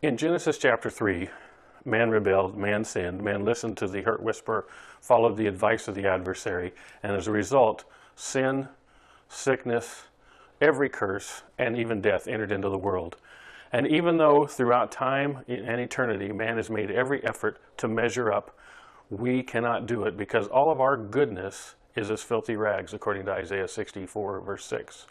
In Genesis chapter 3, man rebelled, man sinned, man listened to the hurt whisper, followed the advice of the adversary, and as a result, sin, sickness, every curse, and even death entered into the world. And even though throughout time and eternity man has made every effort to measure up, we cannot do it because all of our goodness is as filthy rags, according to Isaiah 64, verse 6.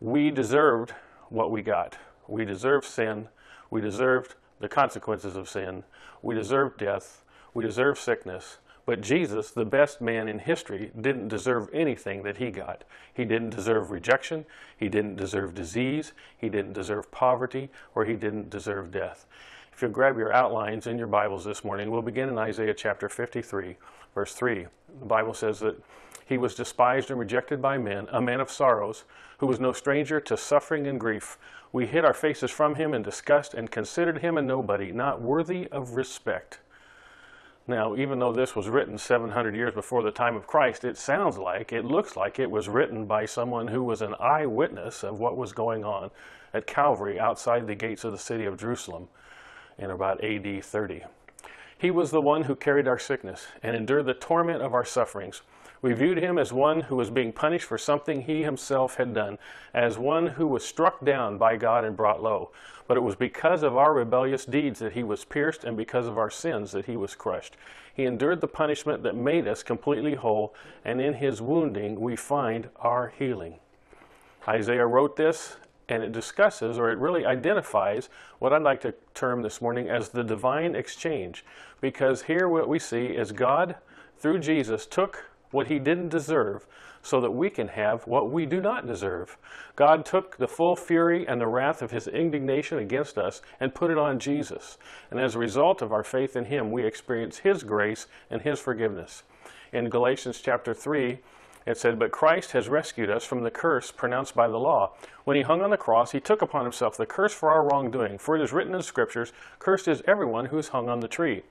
We deserved what we got. We deserved sin. We deserved the consequences of sin. We deserved death. We deserved sickness. But Jesus, the best man in history, didn't deserve anything that he got. He didn't deserve rejection. He didn't deserve disease. He didn't deserve poverty, or he didn't deserve death. If you'll grab your outlines in your Bibles this morning, we'll begin in Isaiah chapter 53, verse 3. The Bible says that he was despised and rejected by men, a man of sorrows, who was no stranger to suffering and grief. We hid our faces from him in disgust and considered him a nobody, not worthy of respect. Now, even though this was written 700 years before the time of Christ, it sounds like, it looks like it was written by someone who was an eyewitness of what was going on at Calvary outside the gates of the city of Jerusalem in about AD 30. He was the one who carried our sickness and endured the torment of our sufferings. We viewed him as one who was being punished for something he himself had done, as one who was struck down by God and brought low. But it was because of our rebellious deeds that he was pierced, and because of our sins that he was crushed. He endured the punishment that made us completely whole, and in his wounding we find our healing. Isaiah wrote this, and it discusses, or it really identifies, what I'd like to term this morning as the divine exchange. Because here what we see is God, through Jesus, took what he didn't deserve so that we can have what we do not deserve. God took the full fury and the wrath of his indignation against us and put it on Jesus. And as a result of our faith in him, we experience his grace and his forgiveness. In Galatians chapter 3, it said, But Christ has rescued us from the curse pronounced by the law. When he hung on the cross, he took upon himself the curse for our wrongdoing. For it is written in the Scriptures, Cursed is everyone who is hung on the tree.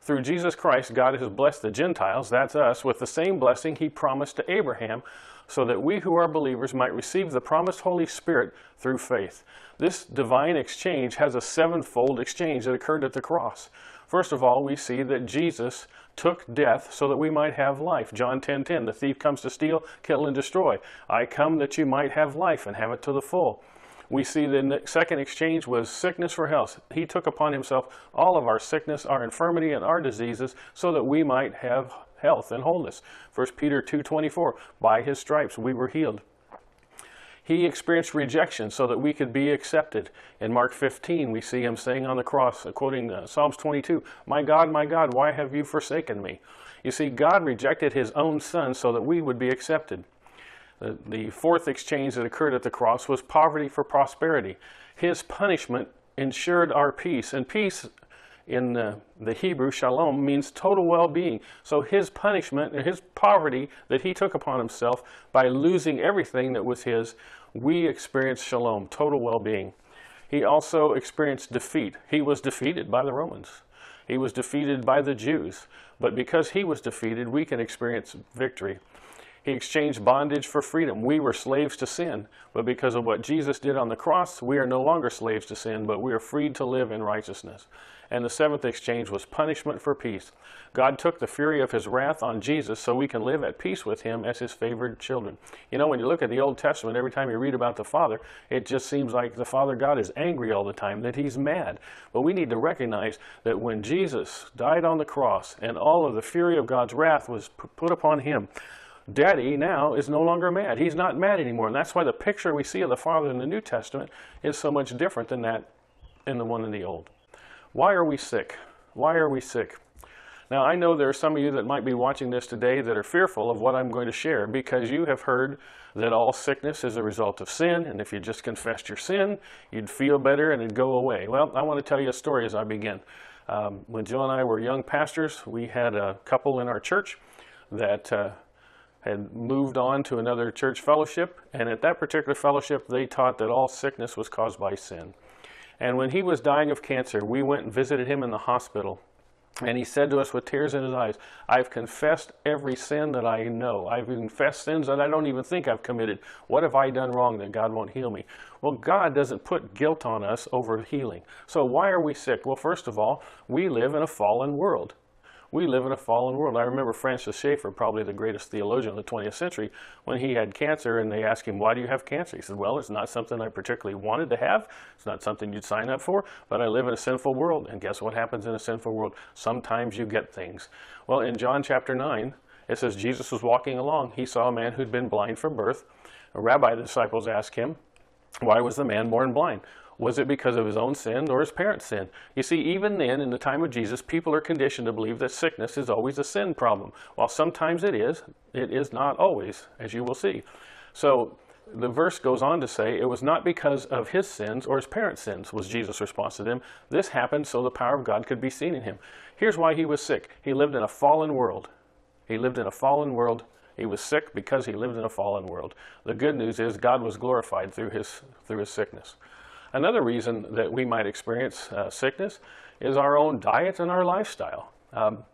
Through Jesus Christ, God has blessed the Gentiles, that's us, with the same blessing he promised to Abraham, so that we who are believers might receive the promised Holy Spirit through faith. This divine exchange has a sevenfold exchange that occurred at the cross. First of all, we see that Jesus took death so that we might have life. John 10:10, 10, 10, the thief comes to steal, kill, and destroy. I come that you might have life and have it to the full. We see the second exchange was sickness for health. He took upon himself all of our sickness, our infirmity, and our diseases so that we might have health and wholeness. 1 Peter 2.24, by his stripes we were healed. He experienced rejection so that we could be accepted. In Mark 15, we see him saying on the cross, quoting Psalms 22, My God, my God, why have you forsaken me? You see, God rejected his own son so that we would be accepted. The, the fourth exchange that occurred at the cross was poverty for prosperity. His punishment ensured our peace, and peace in the, the Hebrew, shalom, means total well being. So his punishment his poverty that he took upon himself by losing everything that was his, we experienced shalom, total well being. He also experienced defeat. He was defeated by the Romans, he was defeated by the Jews. But because he was defeated, we can experience victory. He exchanged bondage for freedom. We were slaves to sin, but because of what Jesus did on the cross, we are no longer slaves to sin, but we are freed to live in righteousness. And the seventh exchange was punishment for peace. God took the fury of his wrath on Jesus so we can live at peace with him as his favored children. You know, when you look at the Old Testament, every time you read about the Father, it just seems like the Father God is angry all the time, that he's mad. But we need to recognize that when Jesus died on the cross and all of the fury of God's wrath was put upon him, Daddy now is no longer mad. He's not mad anymore. And that's why the picture we see of the Father in the New Testament is so much different than that in the one in the Old. Why are we sick? Why are we sick? Now, I know there are some of you that might be watching this today that are fearful of what I'm going to share because you have heard that all sickness is a result of sin, and if you just confessed your sin, you'd feel better and it'd go away. Well, I want to tell you a story as I begin. Um, when Jill and I were young pastors, we had a couple in our church that uh, had moved on to another church fellowship, and at that particular fellowship, they taught that all sickness was caused by sin. And when he was dying of cancer, we went and visited him in the hospital. And he said to us with tears in his eyes, I've confessed every sin that I know. I've confessed sins that I don't even think I've committed. What have I done wrong that God won't heal me? Well, God doesn't put guilt on us over healing. So why are we sick? Well, first of all, we live in a fallen world. We live in a fallen world. I remember Francis Schaeffer, probably the greatest theologian of the 20th century, when he had cancer and they asked him, Why do you have cancer? He said, Well, it's not something I particularly wanted to have. It's not something you'd sign up for, but I live in a sinful world. And guess what happens in a sinful world? Sometimes you get things. Well, in John chapter 9, it says Jesus was walking along. He saw a man who'd been blind from birth. A rabbi, the disciples asked him, Why was the man born blind? Was it because of his own sin or his parents' sin? You see, even then, in the time of Jesus, people are conditioned to believe that sickness is always a sin problem. While sometimes it is, it is not always, as you will see. So the verse goes on to say, It was not because of his sins or his parents' sins, was Jesus' response to them. This happened so the power of God could be seen in him. Here's why he was sick he lived in a fallen world. He lived in a fallen world. He was sick because he lived in a fallen world. The good news is God was glorified through his, through his sickness. Another reason that we might experience uh, sickness is our own diet and our lifestyle. Um,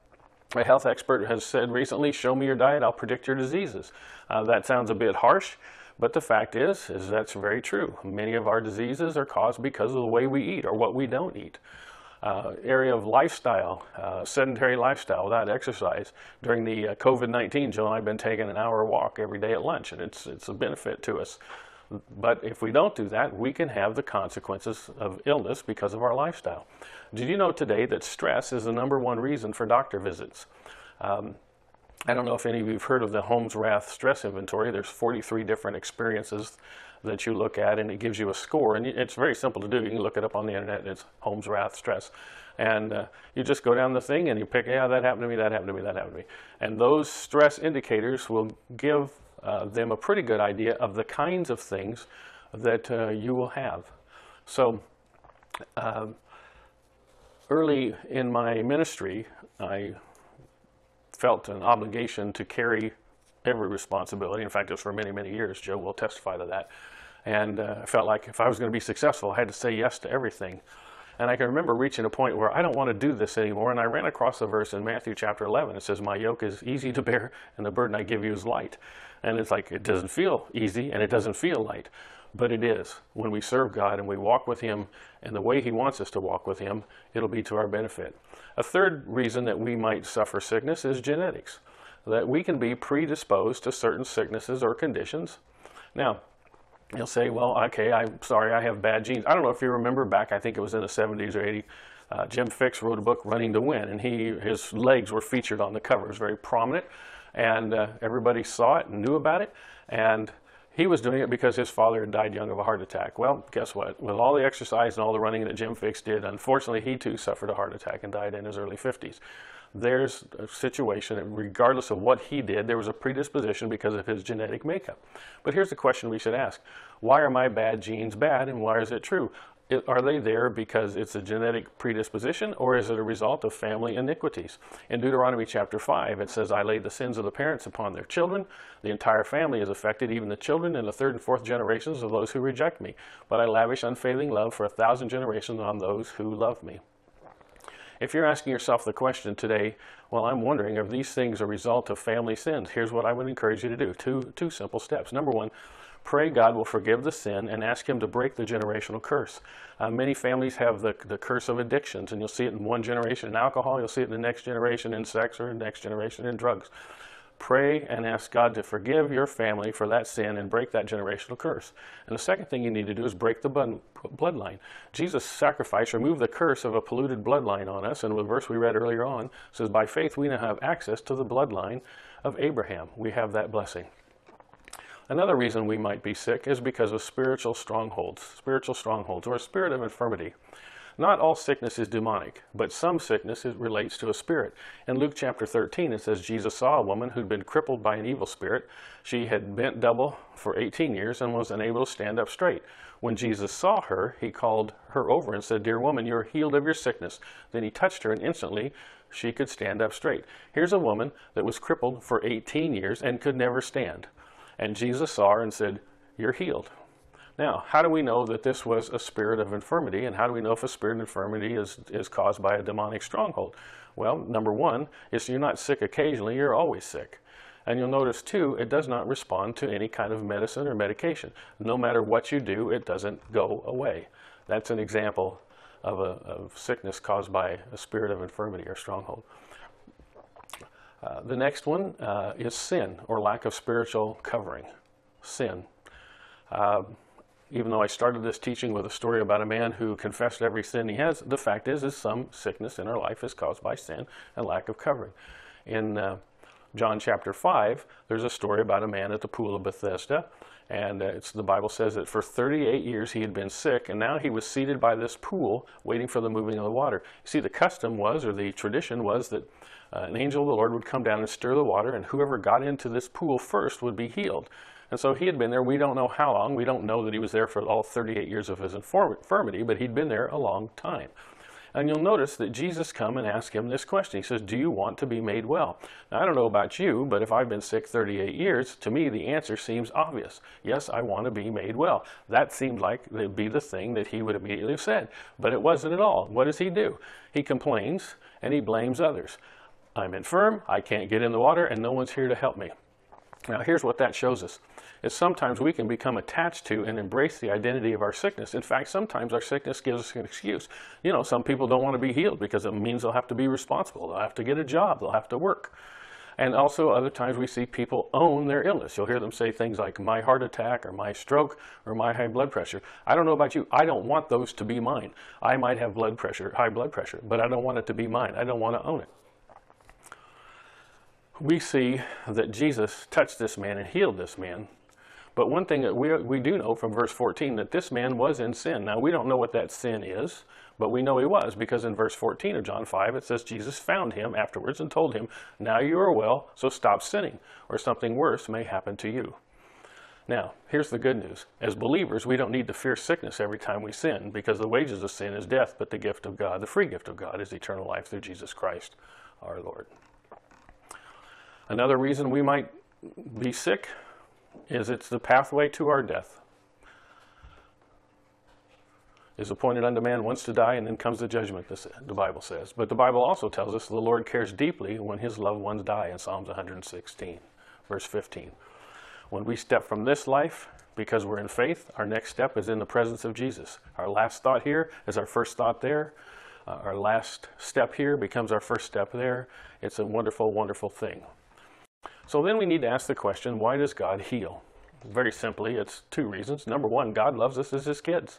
a health expert has said recently, show me your diet, I'll predict your diseases. Uh, that sounds a bit harsh, but the fact is, is that's very true. Many of our diseases are caused because of the way we eat or what we don't eat. Uh, area of lifestyle, uh, sedentary lifestyle without exercise. During the uh, COVID-19, Jill and I have been taking an hour walk every day at lunch, and it's, it's a benefit to us. But if we don't do that, we can have the consequences of illness because of our lifestyle. Did you know today that stress is the number one reason for doctor visits? Um, I don't know if any of you have heard of the Holmes Rahe stress inventory. There's 43 different experiences that you look at, and it gives you a score. And it's very simple to do. You can look it up on the internet. It's Holmes Rahe stress, and uh, you just go down the thing and you pick, yeah, that happened to me, that happened to me, that happened to me. And those stress indicators will give uh, them a pretty good idea of the kinds of things that uh, you will have. So, uh, early in my ministry, I felt an obligation to carry every responsibility. In fact, it was for many, many years. Joe will testify to that. And uh, I felt like if I was going to be successful, I had to say yes to everything. And I can remember reaching a point where I don't want to do this anymore. And I ran across a verse in Matthew chapter 11. It says, My yoke is easy to bear, and the burden I give you is light. And it's like, it doesn't feel easy and it doesn't feel light, but it is. When we serve God and we walk with Him and the way He wants us to walk with Him, it'll be to our benefit. A third reason that we might suffer sickness is genetics, that we can be predisposed to certain sicknesses or conditions. Now, you'll say, well, okay, I'm sorry, I have bad genes. I don't know if you remember back, I think it was in the 70s or 80s, uh, Jim Fixx wrote a book, Running to Win, and he his legs were featured on the cover. It was very prominent and uh, everybody saw it and knew about it. And he was doing it because his father had died young of a heart attack. Well, guess what? With all the exercise and all the running that Jim Fixx did, unfortunately, he too suffered a heart attack and died in his early 50s. There's a situation, regardless of what he did, there was a predisposition because of his genetic makeup. But here's the question we should ask Why are my bad genes bad and why is it true? are they there because it's a genetic predisposition or is it a result of family iniquities? In Deuteronomy chapter 5, it says, I lay the sins of the parents upon their children. The entire family is affected, even the children and the third and fourth generations of those who reject me. But I lavish unfailing love for a thousand generations on those who love me. If you're asking yourself the question today, well, I'm wondering, are these things a result of family sins? Here's what I would encourage you to do. Two, two simple steps. Number one, Pray God will forgive the sin and ask Him to break the generational curse. Uh, many families have the, the curse of addictions, and you'll see it in one generation in alcohol, you'll see it in the next generation in sex, or the next generation in drugs. Pray and ask God to forgive your family for that sin and break that generational curse. And the second thing you need to do is break the bloodline. Jesus' sacrifice removed the curse of a polluted bloodline on us. And the verse we read earlier on says, By faith we now have access to the bloodline of Abraham. We have that blessing. Another reason we might be sick is because of spiritual strongholds, spiritual strongholds, or a spirit of infirmity. Not all sickness is demonic, but some sickness relates to a spirit. In Luke chapter 13, it says Jesus saw a woman who'd been crippled by an evil spirit. She had bent double for 18 years and was unable to stand up straight. When Jesus saw her, he called her over and said, Dear woman, you're healed of your sickness. Then he touched her, and instantly she could stand up straight. Here's a woman that was crippled for 18 years and could never stand. And Jesus saw her and said, You're healed. Now, how do we know that this was a spirit of infirmity, and how do we know if a spirit of infirmity is, is caused by a demonic stronghold? Well, number one is you're not sick occasionally, you're always sick. And you'll notice too, it does not respond to any kind of medicine or medication. No matter what you do, it doesn't go away. That's an example of, a, of sickness caused by a spirit of infirmity or stronghold. Uh, the next one uh, is sin or lack of spiritual covering. Sin. Uh, even though I started this teaching with a story about a man who confessed every sin he has, the fact is, is some sickness in our life is caused by sin and lack of covering. In uh, John chapter 5, there's a story about a man at the pool of Bethesda. And uh, the Bible says that for 38 years he had been sick, and now he was seated by this pool waiting for the moving of the water. You see, the custom was, or the tradition was, that uh, an angel of the Lord would come down and stir the water, and whoever got into this pool first would be healed. And so he had been there, we don't know how long. We don't know that he was there for all 38 years of his infirmity, but he'd been there a long time. And you'll notice that Jesus come and ask him this question. He says, do you want to be made well? Now, I don't know about you, but if I've been sick 38 years, to me the answer seems obvious. Yes, I want to be made well. That seemed like it'd be the thing that he would immediately have said, but it wasn't at all. What does he do? He complains and he blames others. I'm infirm, I can't get in the water, and no one's here to help me. Now, here's what that shows us is sometimes we can become attached to and embrace the identity of our sickness. In fact, sometimes our sickness gives us an excuse. You know, some people don't want to be healed because it means they'll have to be responsible. They'll have to get a job. They'll have to work. And also, other times we see people own their illness. You'll hear them say things like, my heart attack, or my stroke, or my high blood pressure. I don't know about you. I don't want those to be mine. I might have blood pressure, high blood pressure, but I don't want it to be mine. I don't want to own it we see that Jesus touched this man and healed this man. But one thing that we, we do know from verse 14 that this man was in sin. Now, we don't know what that sin is, but we know he was because in verse 14 of John 5 it says Jesus found him afterwards and told him, Now you are well, so stop sinning, or something worse may happen to you. Now, here's the good news. As believers, we don't need to fear sickness every time we sin because the wages of sin is death, but the gift of God, the free gift of God, is eternal life through Jesus Christ our Lord. Another reason we might be sick is it's the pathway to our death. Is appointed unto man once to die, and then comes the judgment, this, the Bible says. But the Bible also tells us the Lord cares deeply when his loved ones die in Psalms 116, verse 15. When we step from this life, because we're in faith, our next step is in the presence of Jesus. Our last thought here is our first thought there. Uh, our last step here becomes our first step there. It's a wonderful, wonderful thing. So then we need to ask the question, why does God heal? Very simply, it's two reasons. Number one, God loves us as his kids.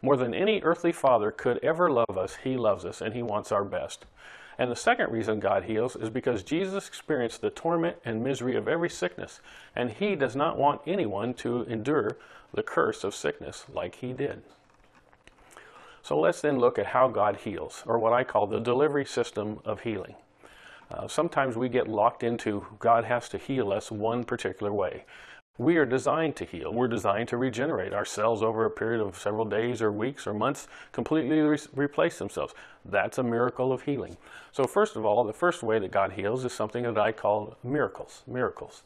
More than any earthly father could ever love us, he loves us and he wants our best. And the second reason God heals is because Jesus experienced the torment and misery of every sickness, and he does not want anyone to endure the curse of sickness like he did. So let's then look at how God heals, or what I call the delivery system of healing. Uh, sometimes we get locked into God has to heal us one particular way. We are designed to heal. We're designed to regenerate. Our cells over a period of several days or weeks or months completely re replace themselves. That's a miracle of healing. So first of all, the first way that God heals is something that I call miracles. Miracles.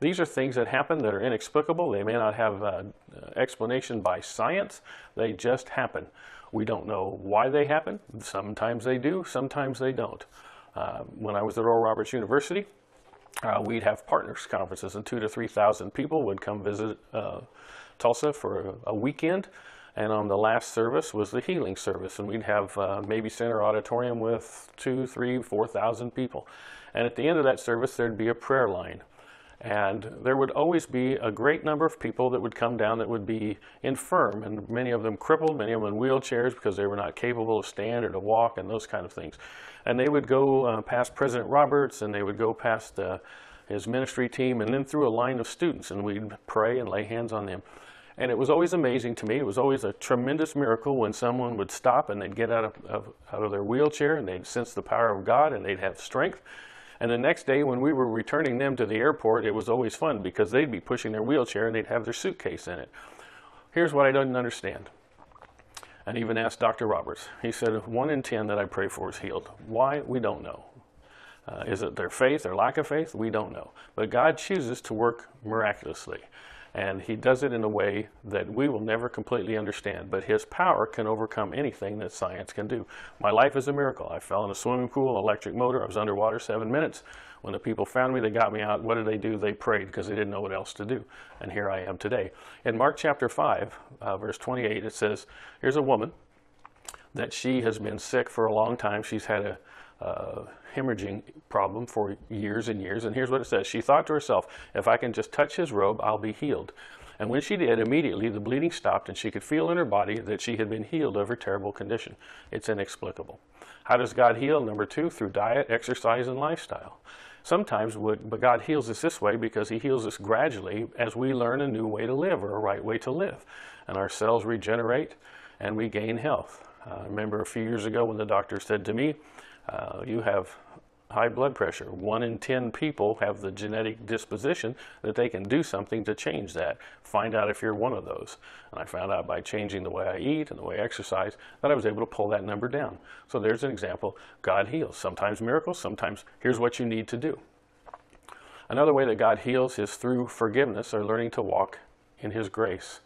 These are things that happen that are inexplicable. They may not have uh, explanation by science. They just happen. We don't know why they happen. Sometimes they do, sometimes they don't. Uh, when I was at Oral Roberts University, uh, we'd have partners conferences and two to 3,000 people would come visit uh, Tulsa for a, a, weekend. And on the last service was the healing service. And we'd have uh, maybe center auditorium with two, three, 4,000 people. And at the end of that service, there'd be a prayer line. And there would always be a great number of people that would come down that would be infirm, and many of them crippled, many of them in wheelchairs because they were not capable of stand or to walk and those kind of things. And they would go uh, past President Roberts and they would go past uh, his ministry team and then through a line of students, and we'd pray and lay hands on them. And it was always amazing to me. It was always a tremendous miracle when someone would stop and they'd get out of, of, out of their wheelchair and they'd sense the power of God and they'd have strength and the next day when we were returning them to the airport, it was always fun because they'd be pushing their wheelchair and they'd have their suitcase in it. Here's what I didn't understand. And even asked Dr. Roberts. He said, one in 10 that I pray for is healed. Why? We don't know. Uh, is it their faith their lack of faith? We don't know. But God chooses to work miraculously. And he does it in a way that we will never completely understand, but his power can overcome anything that science can do. My life is a miracle. I fell in a swimming pool, electric motor. I was underwater seven minutes. When the people found me, they got me out. What did they do? They prayed because they didn't know what else to do. And here I am today. In Mark chapter 5, uh, verse 28, it says, Here's a woman that she has been sick for a long time. She's had a uh, hemorrhaging problem for years and years. And here's what it says She thought to herself, if I can just touch his robe, I'll be healed. And when she did, immediately the bleeding stopped and she could feel in her body that she had been healed of her terrible condition. It's inexplicable. How does God heal? Number two, through diet, exercise, and lifestyle. Sometimes, but God heals us this way because He heals us gradually as we learn a new way to live or a right way to live. And our cells regenerate and we gain health. Uh, I remember a few years ago when the doctor said to me, uh, You have high blood pressure. One in 10 people have the genetic disposition that they can do something to change that. Find out if you're one of those. And I found out by changing the way I eat and the way I exercise that I was able to pull that number down. So there's an example. God heals. Sometimes miracles, sometimes here's what you need to do. Another way that God heals is through forgiveness or learning to walk in His grace.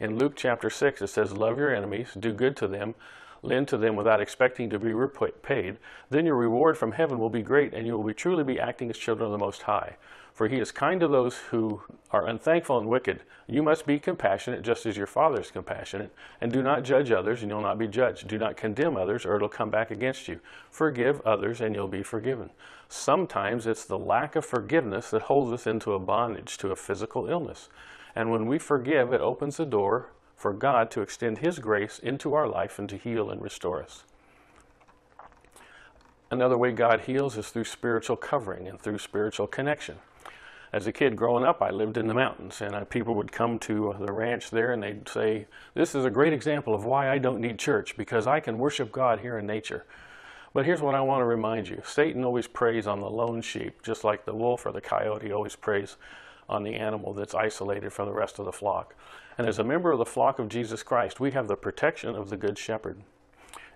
In Luke chapter 6, it says, Love your enemies, do good to them, lend to them without expecting to be repaid, then your reward from heaven will be great, and you will be truly be acting as children of the Most High. For he is kind to those who are unthankful and wicked. You must be compassionate, just as your Father is compassionate. And do not judge others, and you'll not be judged. Do not condemn others, or it'll come back against you. Forgive others, and you'll be forgiven. Sometimes it's the lack of forgiveness that holds us into a bondage to a physical illness. And when we forgive, it opens the door for God to extend His grace into our life and to heal and restore us. Another way God heals is through spiritual covering and through spiritual connection. As a kid growing up, I lived in the mountains, and I, people would come to uh, the ranch there and they'd say, This is a great example of why I don't need church, because I can worship God here in nature. But here's what I want to remind you Satan always preys on the lone sheep, just like the wolf or the coyote always preys on the animal that's isolated from the rest of the flock. And as a member of the flock of Jesus Christ, we have the protection of the Good Shepherd.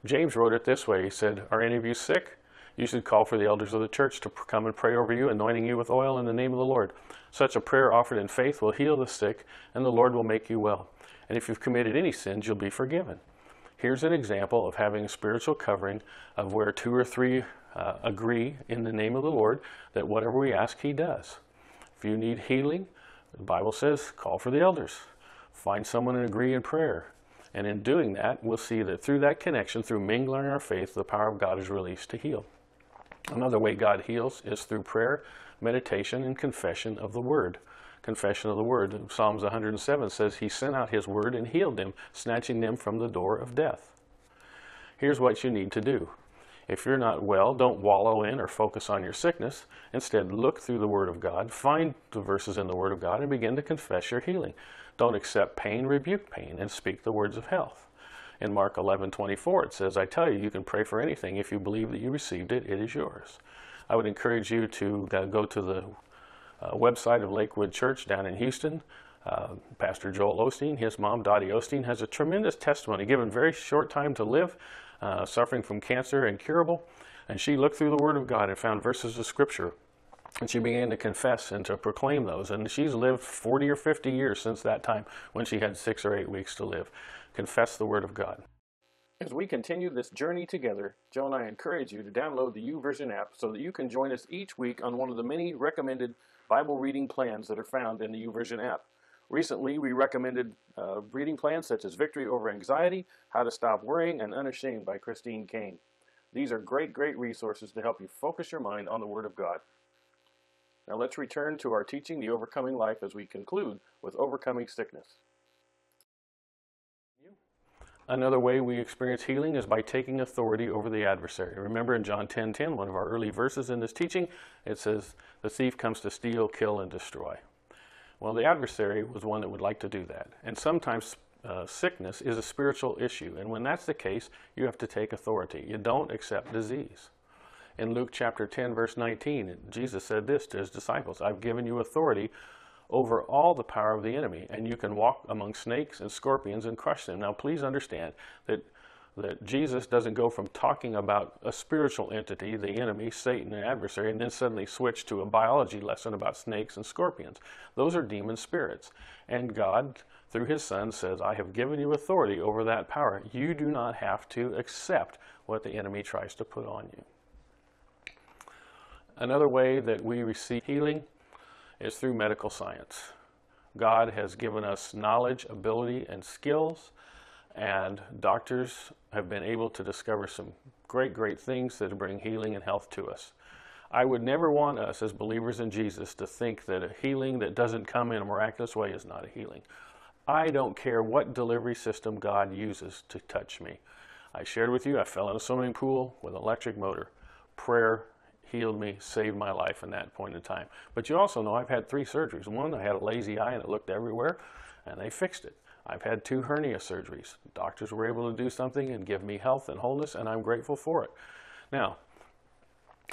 James wrote it this way He said, Are any of you sick? You should call for the elders of the church to come and pray over you, anointing you with oil in the name of the Lord. Such a prayer offered in faith will heal the sick, and the Lord will make you well. And if you've committed any sins, you'll be forgiven. Here's an example of having a spiritual covering of where two or three uh, agree in the name of the Lord that whatever we ask, He does. If you need healing, the Bible says, call for the elders. Find someone and agree in prayer. And in doing that, we'll see that through that connection, through mingling our faith, the power of God is released to heal. Another way God heals is through prayer, meditation, and confession of the Word. Confession of the Word. Psalms 107 says, He sent out His Word and healed them, snatching them from the door of death. Here's what you need to do if you're not well, don't wallow in or focus on your sickness. Instead, look through the Word of God, find the verses in the Word of God, and begin to confess your healing. Don't accept pain, rebuke pain, and speak the words of health. In Mark 11 24, it says, I tell you, you can pray for anything. If you believe that you received it, it is yours. I would encourage you to uh, go to the uh, website of Lakewood Church down in Houston. Uh, Pastor Joel Osteen, his mom, Dottie Osteen, has a tremendous testimony, given very short time to live uh, suffering from cancer, incurable. And she looked through the Word of God and found verses of Scripture. And she began to confess and to proclaim those. And she's lived 40 or 50 years since that time when she had six or eight weeks to live. Confess the Word of God. As we continue this journey together, Joe and I encourage you to download the YouVersion app so that you can join us each week on one of the many recommended Bible reading plans that are found in the YouVersion app. Recently, we recommended uh, reading plans such as Victory Over Anxiety, How to Stop Worrying, and Unashamed by Christine Caine. These are great, great resources to help you focus your mind on the Word of God. Now let's return to our teaching, The Overcoming Life, as we conclude with Overcoming Sickness. Another way we experience healing is by taking authority over the adversary. Remember in John 10:10, 10, 10, one of our early verses in this teaching, it says, "The thief comes to steal, kill, and destroy." Well, the adversary was one that would like to do that. And sometimes uh, sickness is a spiritual issue. And when that's the case, you have to take authority. You don't accept disease. In Luke chapter 10, verse 19, Jesus said this to his disciples I've given you authority over all the power of the enemy, and you can walk among snakes and scorpions and crush them. Now, please understand that that Jesus doesn't go from talking about a spiritual entity, the enemy, Satan, the adversary, and then suddenly switch to a biology lesson about snakes and scorpions. Those are demon spirits. And God, through his Son, says, I have given you authority over that power. You do not have to accept what the enemy tries to put on you. Another way that we receive healing is through medical science. God has given us knowledge, ability, and skills and doctors have been able to discover some great, great things that bring healing and health to us. I would never want us as believers in Jesus to think that a healing that doesn't come in a miraculous way is not a healing. I don't care what delivery system God uses to touch me. I shared with you, I fell in a swimming pool with an electric motor. Prayer healed me, saved my life in that point in time. But you also know I've had three surgeries. One, I had a lazy eye and it looked everywhere, and they fixed it. I've had two hernia surgeries. Doctors were able to do something and give me health and wholeness, and I'm grateful for it. Now,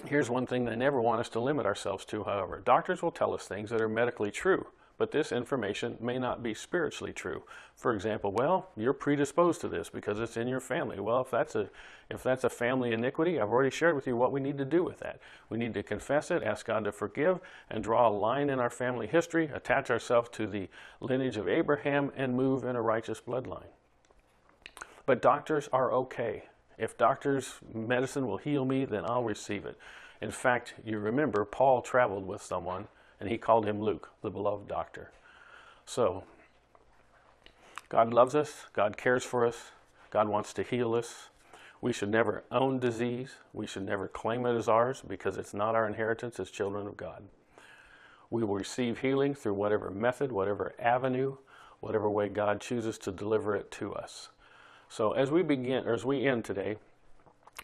here's one thing they never want us to limit ourselves to, however. Doctors will tell us things that are medically true but this information may not be spiritually true. For example, well, you're predisposed to this because it's in your family. Well, if that's a if that's a family iniquity, I've already shared with you what we need to do with that. We need to confess it, ask God to forgive, and draw a line in our family history, attach ourselves to the lineage of Abraham, and move in a righteous bloodline. But doctors are okay. If doctors' medicine will heal me, then I'll receive it. In fact, you remember Paul traveled with someone and he called him Luke, the beloved doctor. So, God loves us, God cares for us, God wants to heal us. We should never own disease, we should never claim it as ours because it's not our inheritance as children of God. We will receive healing through whatever method, whatever avenue, whatever way God chooses to deliver it to us. So, as we begin, or as we end today,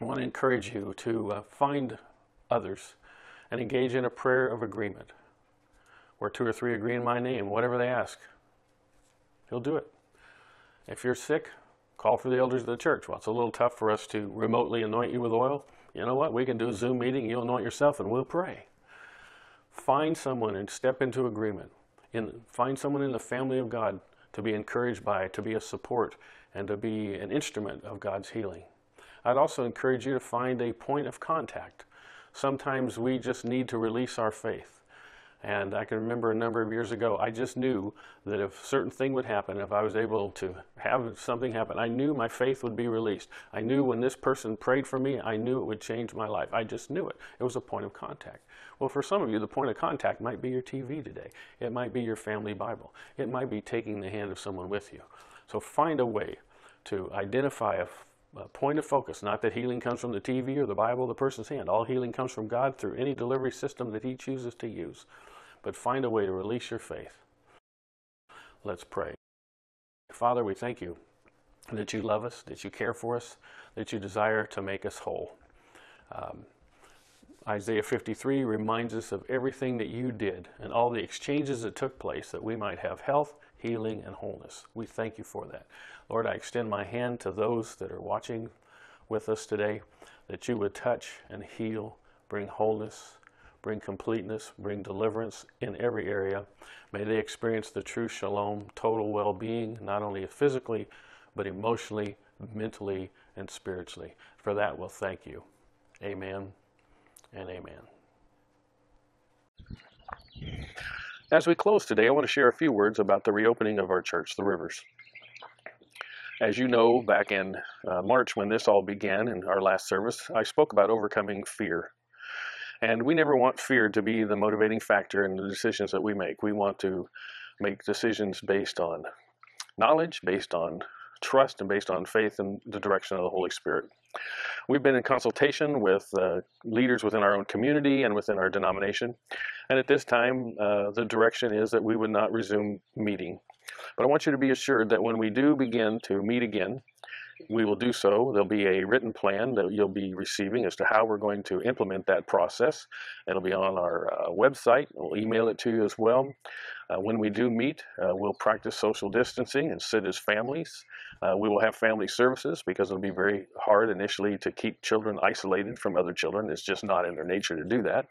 I want to encourage you to uh, find others and engage in a prayer of agreement where two or three agree in my name, whatever they ask, he'll do it. If you're sick, call for the elders of the church. Well, it's a little tough for us to remotely anoint you with oil. You know what? We can do a Zoom meeting, you'll anoint yourself, and we'll pray. Find someone and step into agreement. In, find someone in the family of God to be encouraged by, to be a support, and to be an instrument of God's healing. I'd also encourage you to find a point of contact. Sometimes we just need to release our faith. And I can remember a number of years ago, I just knew that if a certain thing would happen, if I was able to have something happen, I knew my faith would be released. I knew when this person prayed for me, I knew it would change my life. I just knew it. It was a point of contact. Well, for some of you, the point of contact might be your TV today. It might be your family Bible. It might be taking the hand of someone with you. So find a way to identify a a point of focus. Not that healing comes from the TV or the Bible or the person's hand. All healing comes from God through any delivery system that He chooses to use but find a way to release your faith. Let's pray. Father, we thank you that you love us, that you care for us, that you desire to make us whole. Um, Isaiah 53 reminds us of everything that you did and all the exchanges that took place that we might have health, healing, and wholeness. We thank you for that. Lord, I extend my hand to those that are watching with us today, that you would touch and heal, bring wholeness, bring completeness, bring deliverance in every area. May they experience the true shalom, total well being, not only physically, but emotionally, mentally, and spiritually. For that, we'll thank you. Amen and amen. As we close today, I want to share a few words about the reopening of our church, the Rivers. As you know, back in uh, March when this all began in our last service, I spoke about overcoming fear. And we never want fear to be the motivating factor in the decisions that we make. We want to make decisions based on knowledge, based on trust, and based on faith in the direction of the Holy Spirit. We've been in consultation with uh, leaders within our own community and within our denomination. And at this time, uh, the direction is that we would not resume meeting. But I want you to be assured that when we do begin to meet again, we will do so. There'll be a written plan that you'll be receiving as to how we're going to implement that process. It'll be on our uh, website. We'll email it to you as well. Uh, when we do meet, uh, we'll practice social distancing and sit as families. Uh, we will have family services because it'll be very hard initially to keep children isolated from other children. It's just not in their nature to do that.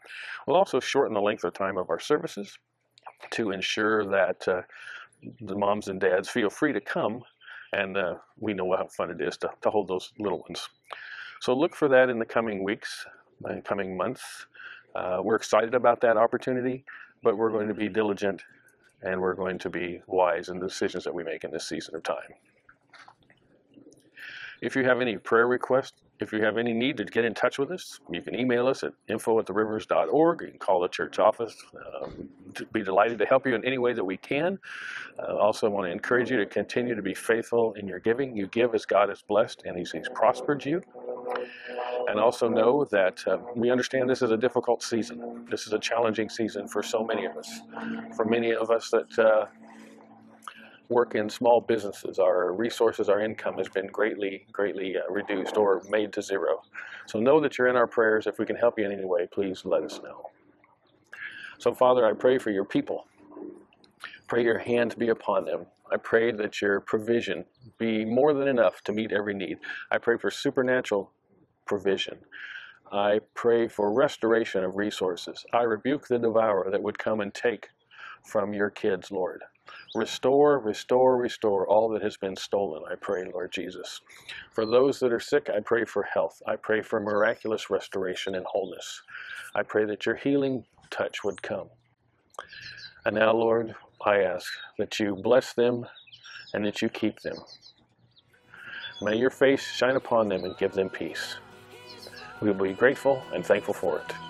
We'll also shorten the length of time of our services to ensure that uh, the moms and dads feel free to come and uh, we know how fun it is to, to hold those little ones. So look for that in the coming weeks, and coming months. Uh, we're excited about that opportunity, but we're going to be diligent and we're going to be wise in the decisions that we make in this season of time. If you have any prayer requests, if you have any need to get in touch with us, you can email us at info at therivers.org. You can call the church office. Um, be delighted to help you in any way that we can. Uh, also, want to encourage you to continue to be faithful in your giving. You give as God has blessed and He's, he's prospered you. And also know that uh, we understand this is a difficult season. This is a challenging season for so many of us. For many of us that uh, work in small businesses, our resources, our income has been greatly, greatly uh, reduced or made to zero. So know that you're in our prayers. If we can help you in any way, please let us know. So, Father, I pray for your people. Pray your hand be upon them. I pray that your provision be more than enough to meet every need. I pray for supernatural provision. I pray for restoration of resources. I rebuke the devourer that would come and take from your kids, Lord. Restore, restore, restore all that has been stolen, I pray, Lord Jesus. For those that are sick, I pray for health. I pray for miraculous restoration and wholeness. I pray that your healing touch would come. And now, Lord, I ask that you bless them and that you keep them. May your face shine upon them and give them peace. We will be grateful and thankful for it.